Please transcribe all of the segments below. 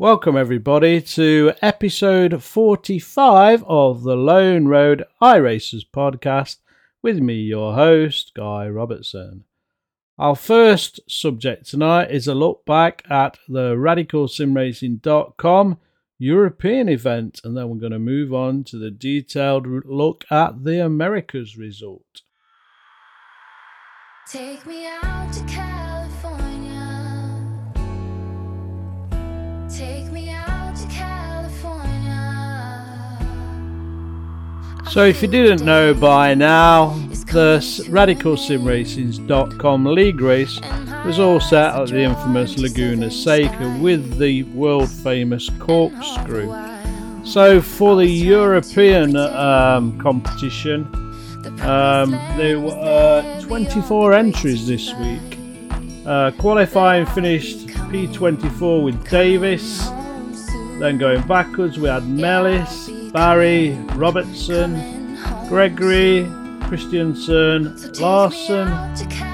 Welcome, everybody, to episode 45 of the Lone Road iRacers podcast with me, your host, Guy Robertson. Our first subject tonight is a look back at the RadicalSimRacing.com European event, and then we're going to move on to the detailed look at the Americas result. Take me out to So, if you didn't know by now, the RadicalSimRacing.com league race was all set at the infamous Laguna Seca with the world famous corkscrew. So, for the European um, competition, um, there were uh, 24 entries this week. Uh, qualifying finished P24 with Davis. Then going backwards, we had Mellis, Barry, Robertson, Gregory, Christiansen, Larson,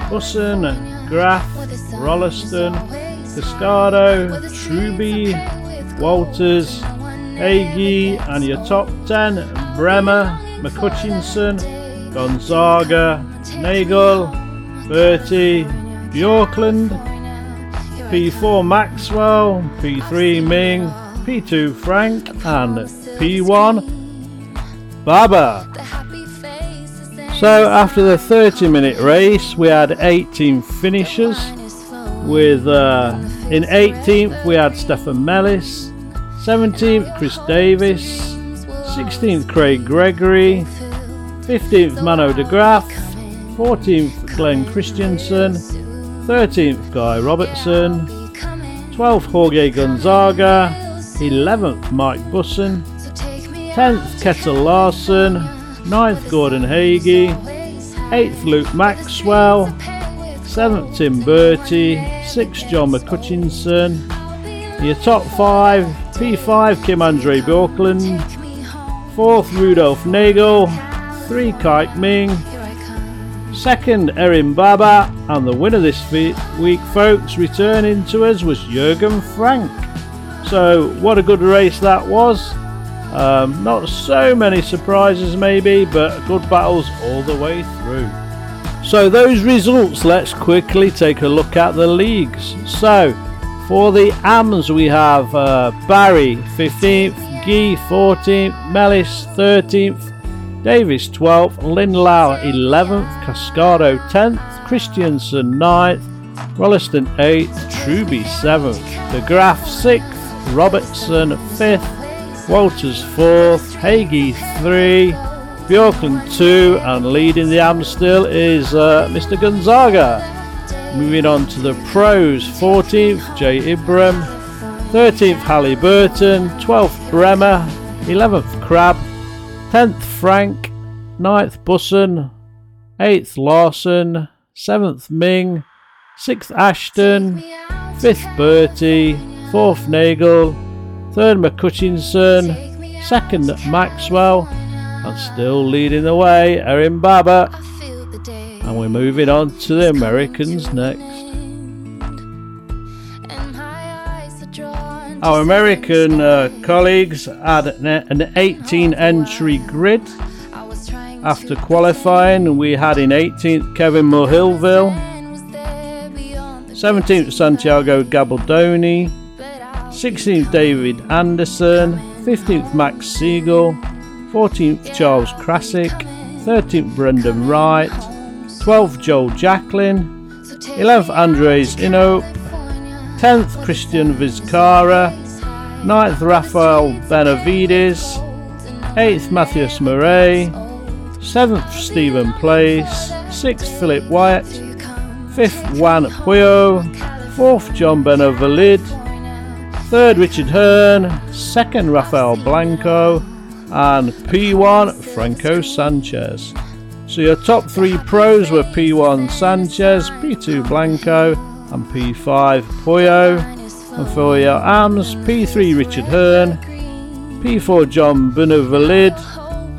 Busson, Graf, Rolliston, Cascado, Truby, Walters, Hagee, and your top 10 Bremer, McCutchinson, Gonzaga, Nagel, Bertie, Bjorklund, P4 Maxwell, P3 Ming, P2 Frank, and P1 Baba. So after the 30 minute race, we had 18 finishers. With uh, in 18th we had Stefan Mellis, 17th Chris Davis, 16th Craig Gregory, 15th Mano de Graaf, 14th Glenn Christensen, 13th Guy Robertson, 12th Jorge Gonzaga, 11th Mike Busson, 10th Kettle Larson, 9th Gordon Hagee, 8th Luke Maxwell, 7th Tim Bertie, 6th John McCutchinson, your top 5 P5 Kim Andre Bjorklund, 4th Rudolf Nagel, 3 Kike Ming, 2nd Erin Baba, and the winner this week, folks, returning to us was Jurgen Frank. So, what a good race that was. Um, not so many surprises, maybe, but good battles all the way through. So, those results, let's quickly take a look at the leagues. So, for the AMS, we have uh, Barry 15th, Guy 14th, Mellis 13th, Davis 12th, Lindlau 11th, Cascado 10th, Christiansen 9th, Rolliston 8th, Truby 7th, De Graaf 6th, Robertson 5th, Walters fourth, Hagee three, Bjorklund two, and leading the AM still is uh, Mr. Gonzaga. Moving on to the pros, 14th Jay Ibram, 13th Halliburton, 12th Bremer, 11th Crab, 10th Frank, 9th Busson, 8th Larson, 7th Ming, 6th Ashton, 5th Bertie, 4th Nagel, third McCutchinson, second Maxwell, and still leading the way, Erin Baba. And we're moving on to the Americans next. Our American uh, colleagues had an 18 entry grid. After qualifying, we had in 18th Kevin Mohilville, 17th Santiago Gabaldoni, 16th David Anderson, 15th Max Siegel, 14th Charles Krasik, 13th Brendan Wright, 12th Joel Jacklin, 11th Andres Inope, 10th Christian Vizcara, 9th Rafael Benavides, 8th Matthias Murray, 7th Stephen Place, 6th Philip Wyatt, 5th Juan Puyo, 4th John Benavalid, Third, Richard Hearn. Second, Rafael Blanco. And P1, Franco Sanchez. So your top three pros were P1 Sanchez, P2 Blanco, and P5 Puyo. And for your AMs, P3 Richard Hearn, P4 John Benevalid,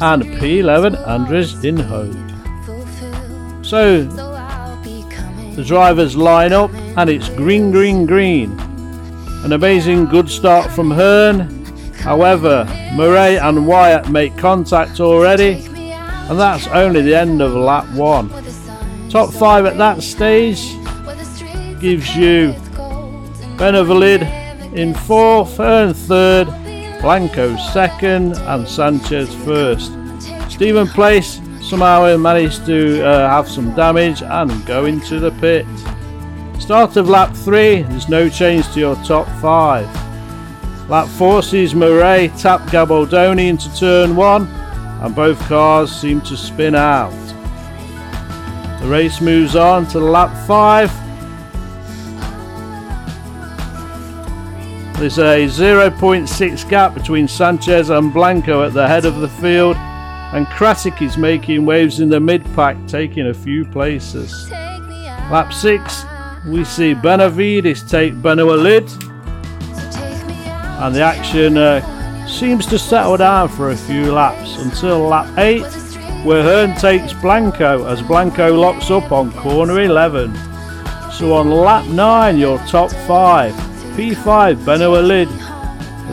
and P11 Andres Inope. So the drivers line up and it's green, green, green. An amazing good start from Hearn. However, Murray and Wyatt make contact already, and that's only the end of lap one. Top five at that stage gives you Benevalid in fourth, Hearn third, Blanco second, and Sanchez first. Stephen Place somehow managed to uh, have some damage and go into the pit. Start of lap 3, there's no change to your top 5. Lap 4 sees Murray tap Gabaldoni into turn 1 and both cars seem to spin out. The race moves on to lap 5. There's a 0.6 gap between Sanchez and Blanco at the head of the field and Krasik is making waves in the mid pack, taking a few places. Lap 6, we see Benavides take Benavalid, and the action uh, seems to settle down for a few laps until lap 8, where Hearn takes Blanco as Blanco locks up on corner 11. So on lap 9, your top 5 P5 Benavalid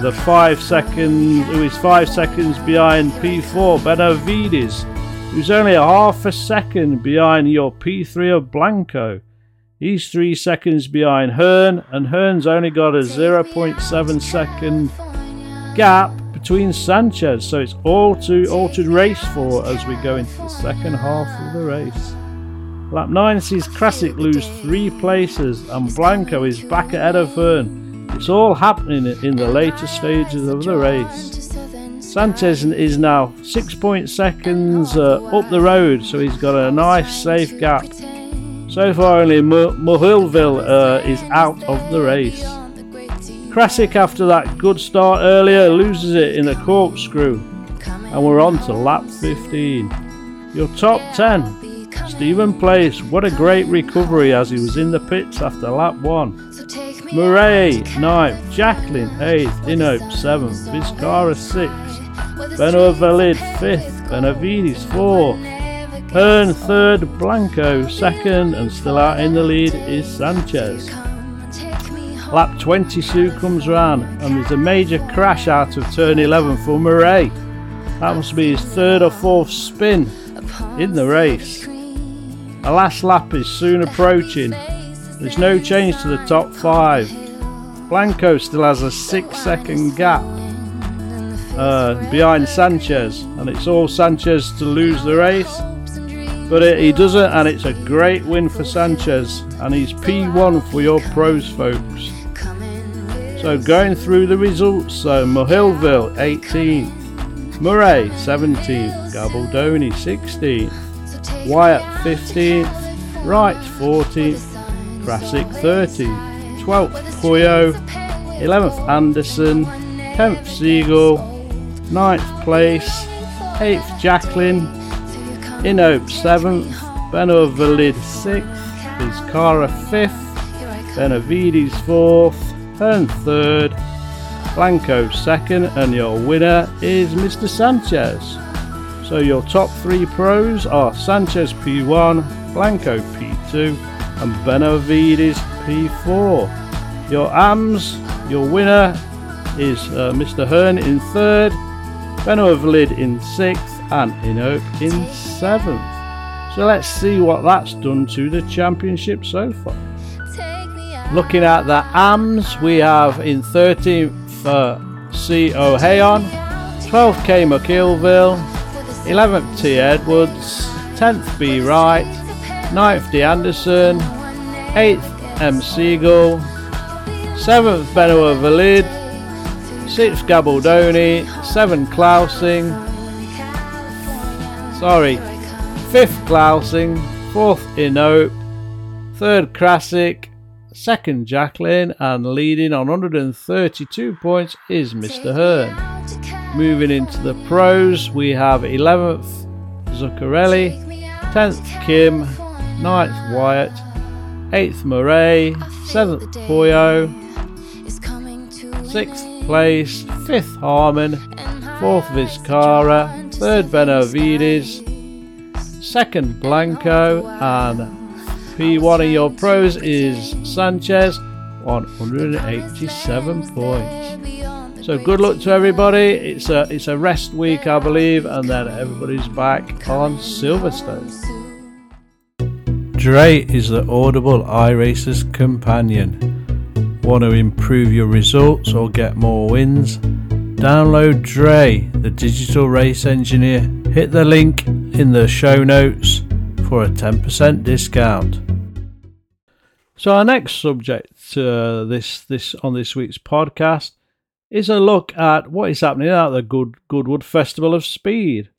the five seconds, who is five seconds behind P4 Benavides, who's only a half a second behind your P3 of Blanco. He's three seconds behind Hearn, and Hearn's only got a 0.7 second gap between Sanchez, so it's all to all to race for as we go into the second half of the race. Lap 9 sees Krasik lose three places, and Blanco is back ahead of Hearn it's all happening in the later stages of the race. Sanchez is now six point seconds uh, up the road, so he's got a nice safe gap. So far, only Muhilville uh, is out of the race. Krasik, after that good start earlier, loses it in a corkscrew, and we're on to lap 15. Your top 10. Stephen Place, what a great recovery as he was in the pits after lap 1. Murray, 9th. Jacklin, 8th. Inope, 7th. Vizcara, 6th. Benoit Valid, 5th. Benavides, 4th. Hearn, 3rd. Blanco, 2nd. And still out in the lead is Sanchez. Lap 22 comes round and there's a major crash out of turn 11 for Murray. That must be his third or fourth spin in the race. The last lap is soon approaching there's no change to the top five. Blanco still has a six second gap uh, behind Sanchez, and it's all Sanchez to lose the race. But it, he doesn't, and it's a great win for Sanchez, and he's P1 for your pros, folks. So going through the results, so Mohilville 18th, Murray 17th, Gabaldoni 16th, Wyatt 15th, Wright 14th, Krasik 30, 12th Puyo, 11th Anderson, 10th Siegel, 9th Place, 8th Jacklin, Inope 7th, Beno Valid 6th, Vizcara 5th, Benavides 4th, Hearn 3rd, Blanco 2nd, and your winner is Mr. Sanchez. So your top three pros are Sanchez P1, Blanco P2, and Benavides P4. Your AMS, your winner is uh, Mr. Hearn in third, Benavalid in sixth, and in seventh. So let's see what that's done to the championship so far. Looking at the AMS, we have in 13th uh, C. O'Hayon, 12th K. McIlville, 11th T. Edwards, 10th B. Wright, 9th D. Anderson, 8th M. Siegel, 7th Benoit Valid, 6th Gabaldoni, 7th Klausing, sorry, 5th Klausing, 4th Inope, 3rd Krasik, 2nd Jacklin, and leading on 132 points is Mr. Hearn. Moving into the pros, we have 11th Zuccarelli, 10th Kim, 9th Wyatt, 8th Murray, 7th Poyo, 6th place, 5th Harmon, 4th Vizcara, 3rd Benavides, 2nd Blanco, and P1 of your pros is Sanchez, 187 points. So good luck to everybody. It's a it's a rest week, I believe, and then everybody's back on Silverstone. Dre is the audible iRacer's companion. Want to improve your results or get more wins? Download Dre, the digital race engineer. Hit the link in the show notes for a 10% discount. So our next subject uh, this this on this week's podcast is a look at what is happening at the Good Goodwood Festival of Speed.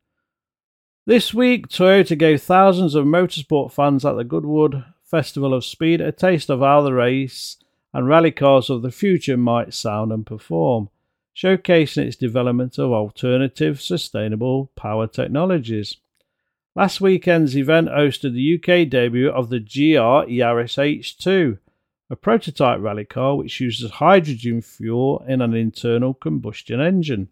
This week, Toyota gave thousands of motorsport fans at the Goodwood Festival of Speed a taste of how the race and rally cars of the future might sound and perform, showcasing its development of alternative, sustainable power technologies. Last weekend's event hosted the UK debut of the GR Yaris H2, a prototype rally car which uses hydrogen fuel in an internal combustion engine.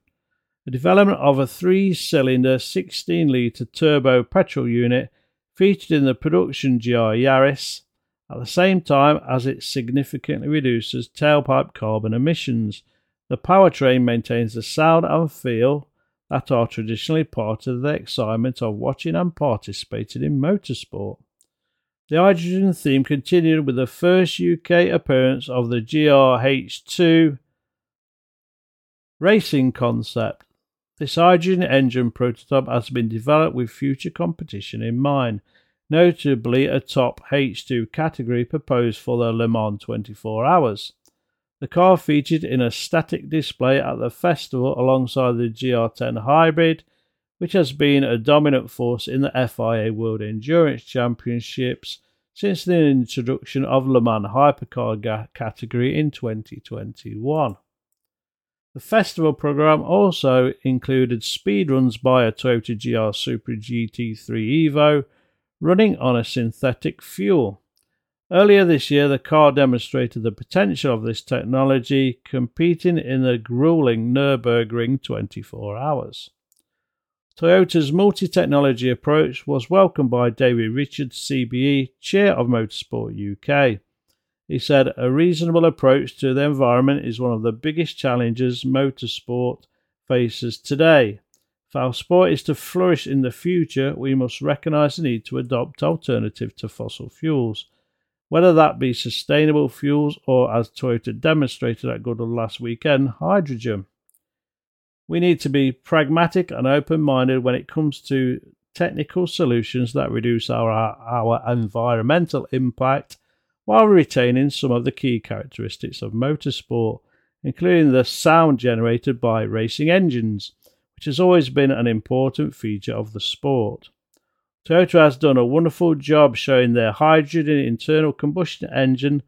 The development of a three cylinder 16 litre turbo petrol unit featured in the production GR Yaris at the same time as it significantly reduces tailpipe carbon emissions. The powertrain maintains the sound and feel that are traditionally part of the excitement of watching and participating in motorsport. The hydrogen theme continued with the first UK appearance of the GRH2 racing concept. This hydrogen engine prototype has been developed with future competition in mind, notably a top H2 category proposed for the Le Mans 24 Hours. The car featured in a static display at the festival alongside the GR10 Hybrid, which has been a dominant force in the FIA World Endurance Championships since the introduction of Le Mans Hypercar category in 2021. The festival program also included speed runs by a Toyota GR Supra GT3 Evo running on a synthetic fuel. Earlier this year, the car demonstrated the potential of this technology, competing in the grueling Nürburgring 24 hours. Toyota's multi technology approach was welcomed by David Richards, CBE, Chair of Motorsport UK. He said, A reasonable approach to the environment is one of the biggest challenges motorsport faces today. If our sport is to flourish in the future, we must recognise the need to adopt alternatives to fossil fuels whether that be sustainable fuels or, as Toyota demonstrated at Goodwood last weekend, hydrogen. We need to be pragmatic and open minded when it comes to technical solutions that reduce our, our environmental impact while retaining some of the key characteristics of motorsport, including the sound generated by racing engines, which has always been an important feature of the sport. Toyota has done a wonderful job showing their hydrogen internal combustion engine.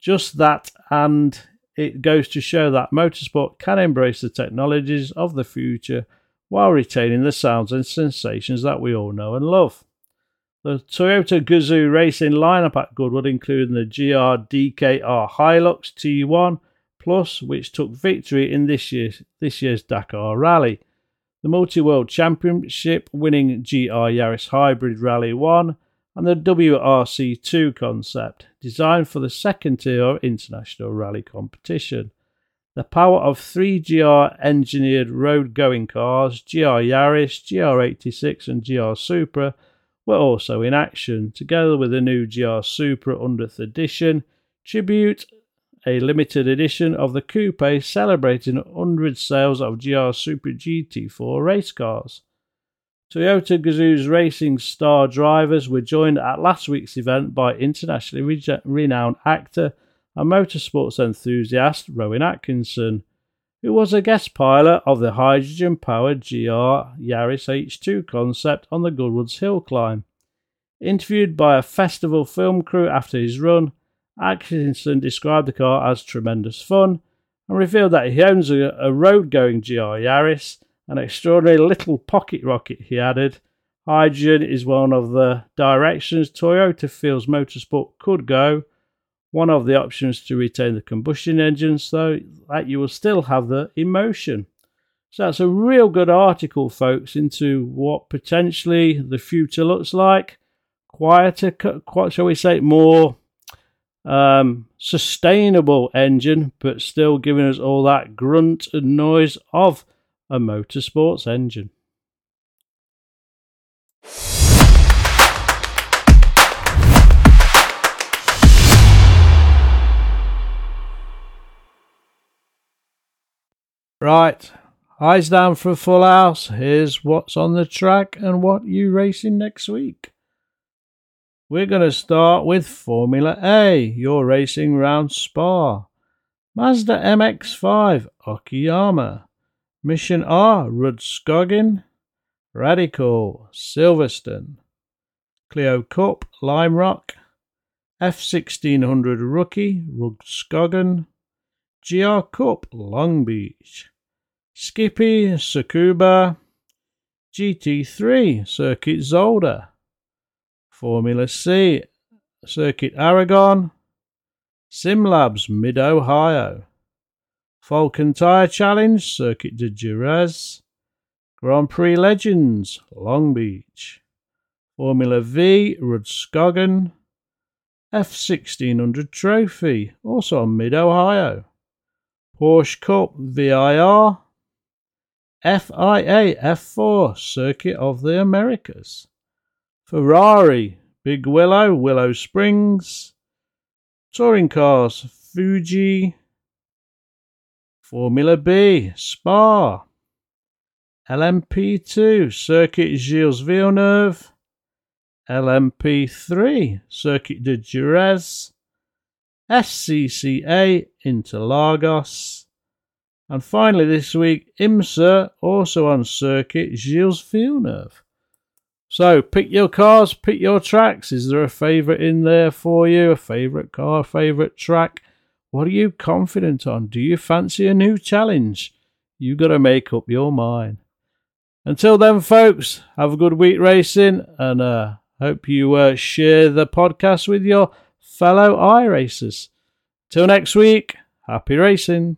Just that, and it goes to show that motorsport can embrace the technologies of the future while retaining the sounds and sensations that we all know and love. The Toyota Gazoo racing lineup at Goodwood including the GR DKR Hilux T1 Plus, which took victory in this year's, this year's Dakar Rally the Multi World Championship winning GR Yaris Hybrid Rally 1, and the WRC2 concept, designed for the second tier international rally competition. The power of three GR engineered road going cars, GR Yaris, GR86, and GR Supra, were also in action, together with the new GR Supra 100th edition, Tribute a limited edition of the coupe celebrating 100 sales of GR Supra GT4 race cars. Toyota Gazoo's racing star drivers were joined at last week's event by internationally re- renowned actor and motorsports enthusiast Rowan Atkinson, who was a guest pilot of the hydrogen powered GR Yaris H2 concept on the Goodwood's Hill Climb. Interviewed by a festival film crew after his run, Atkinson described the car as tremendous fun and revealed that he owns a, a road going GR Yaris, an extraordinary little pocket rocket, he added. Hydrogen is one of the directions Toyota feels motorsport could go. One of the options to retain the combustion engine so that you will still have the emotion. So that's a real good article, folks, into what potentially the future looks like. Quieter, shall we say, more um, sustainable engine, but still giving us all that grunt and noise of a motorsports engine. Right, eyes down for a full house. Here's what's on the track and what you racing next week. We're going to start with Formula A. You're racing round Spa. Mazda MX5, Okayama. Mission R, Rudskogen. Radical, Silverstone. Clio Cup, Lime Rock. F1600 Rookie, Rudskogen. GR Cup, Long Beach. Skippy, Tsukuba. GT3, Circuit Zolder. Formula C, Circuit Aragon. SimLabs, Mid Ohio. Falken Tire Challenge, Circuit de Jerez. Grand Prix Legends, Long Beach. Formula V, Rudskogen. F1600 Trophy, also on Mid Ohio. Porsche Cup VIR. FIA F4 Circuit of the Americas. Ferrari Big Willow, Willow Springs. Touring cars Fuji. Formula B Spa. LMP2 Circuit Gilles Villeneuve. LMP3 Circuit de Jerez. SCCA Interlagos. And finally this week, IMSA, also on circuit, Gilles Villeneuve. So pick your cars, pick your tracks. Is there a favourite in there for you? A favourite car, favourite track? What are you confident on? Do you fancy a new challenge? You got to make up your mind. Until then, folks, have a good week racing and uh, hope you uh, share the podcast with your fellow iRacers. Till next week, happy racing.